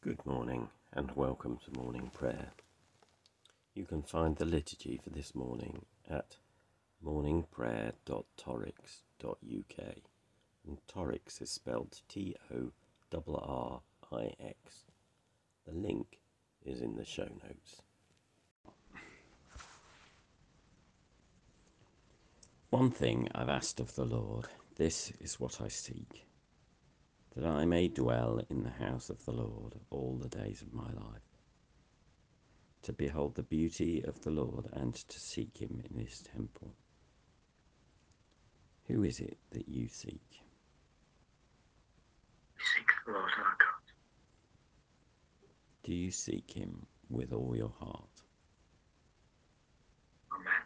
Good morning and welcome to morning prayer. You can find the liturgy for this morning at morningprayer.torrix.uk and Torrix is spelled T O R R I X. The link is in the show notes. One thing I've asked of the Lord, this is what I seek that I may dwell in the house of the Lord all the days of my life, to behold the beauty of the Lord and to seek him in his temple. Who is it that you seek? We seek the Lord our God. Do you seek him with all your heart? Amen.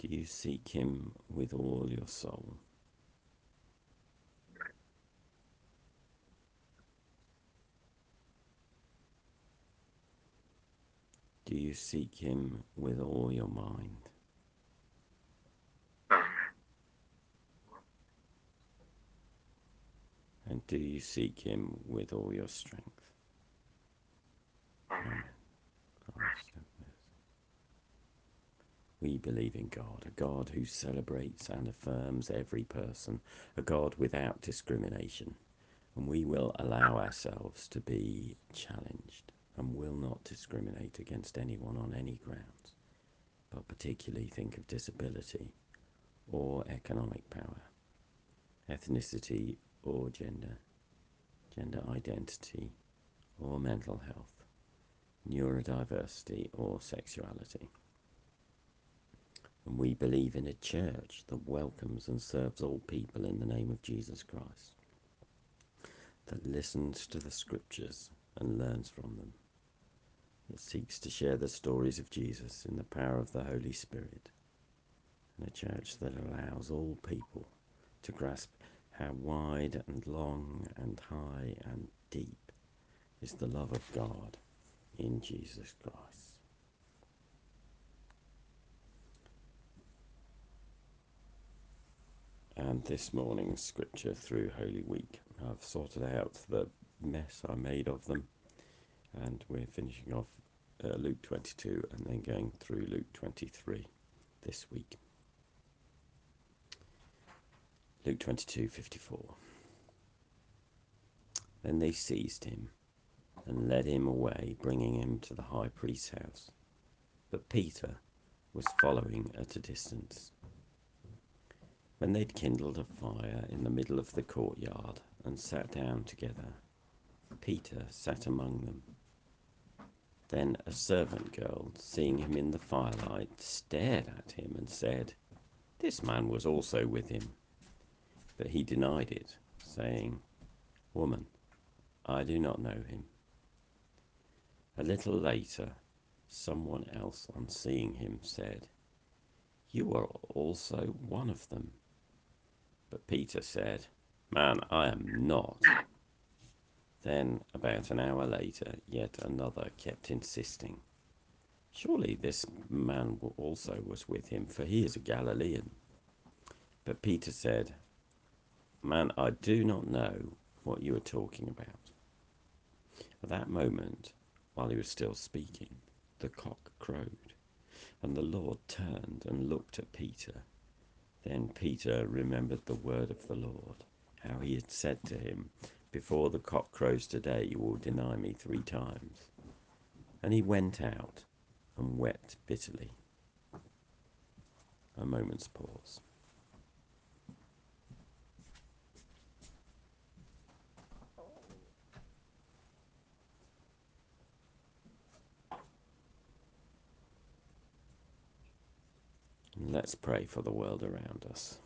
Do you seek him with all your soul? Do you seek him with all your mind? And do you seek him with all your strength? Amen. We believe in God, a God who celebrates and affirms every person, a God without discrimination, and we will allow ourselves to be challenged and will not discriminate against anyone on any grounds, but particularly think of disability or economic power, ethnicity or gender, gender identity or mental health, neurodiversity or sexuality. And we believe in a church that welcomes and serves all people in the name of Jesus Christ, that listens to the scriptures and learns from them that seeks to share the stories of Jesus in the power of the Holy Spirit, and a church that allows all people to grasp how wide and long and high and deep is the love of God in Jesus Christ. And this morning's scripture through Holy Week, I've sorted out the mess I made of them, and we're finishing off uh, Luke 22 and then going through Luke 23 this week. Luke 22:54 Then they seized him and led him away bringing him to the high priest's house. But Peter was following at a distance. When they'd kindled a fire in the middle of the courtyard and sat down together Peter sat among them then a servant girl, seeing him in the firelight, stared at him and said, This man was also with him. But he denied it, saying, Woman, I do not know him. A little later, someone else, on seeing him, said, You are also one of them. But Peter said, Man, I am not. Then, about an hour later, yet another kept insisting. Surely this man also was with him, for he is a Galilean. But Peter said, Man, I do not know what you are talking about. At that moment, while he was still speaking, the cock crowed, and the Lord turned and looked at Peter. Then Peter remembered the word of the Lord, how he had said to him, before the cock crows today, you will deny me three times. And he went out and wept bitterly. A moment's pause. Let's pray for the world around us.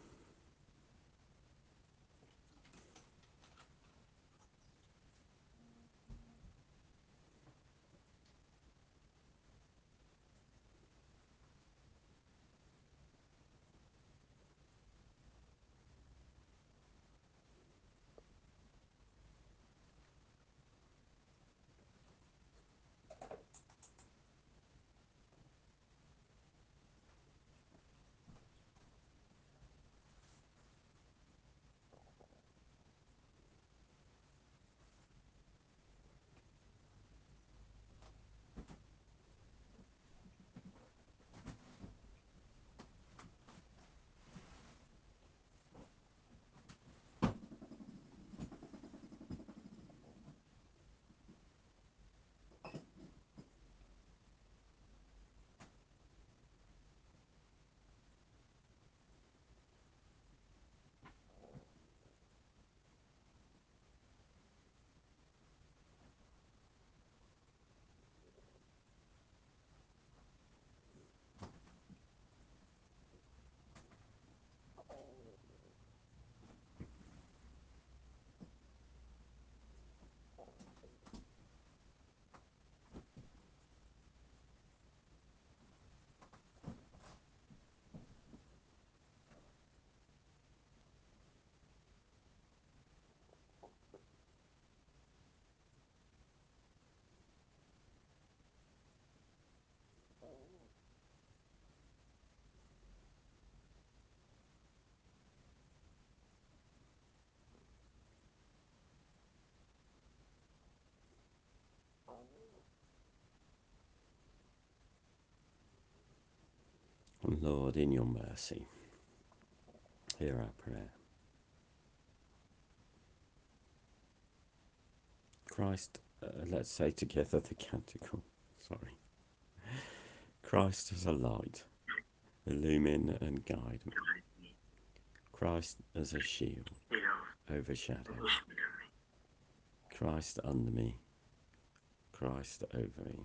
Lord, in your mercy, hear our prayer. Christ, uh, let's say together the canticle. Sorry. Christ as a light, illumine and guide me. Christ as a shield, overshadow. Christ under me, Christ over me.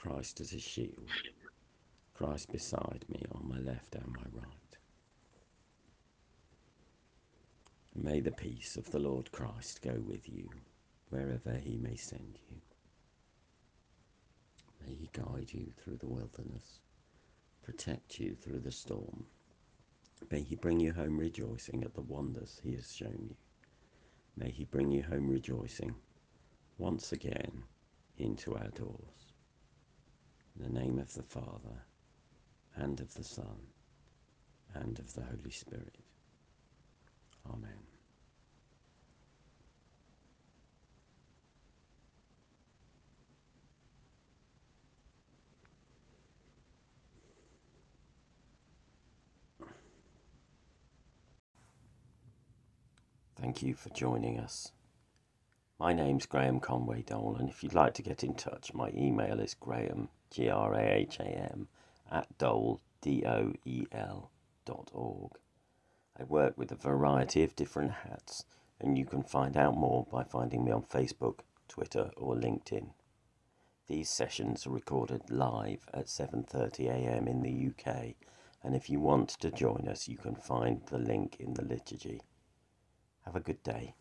Christ as a shield, Christ beside me on my left and my right. May the peace of the Lord Christ go with you wherever he may send you. May he guide you through the wilderness, protect you through the storm. May he bring you home rejoicing at the wonders he has shown you. May he bring you home rejoicing once again into our doors. In the name of the Father, and of the Son, and of the Holy Spirit. Amen. Thank you for joining us. My name's Graham Conway Doel, and if you'd like to get in touch, my email is graham G R A H A M, at doel, D O E L, dot org. I work with a variety of different hats, and you can find out more by finding me on Facebook, Twitter, or LinkedIn. These sessions are recorded live at 7:30 a.m. in the UK, and if you want to join us, you can find the link in the liturgy. Have a good day.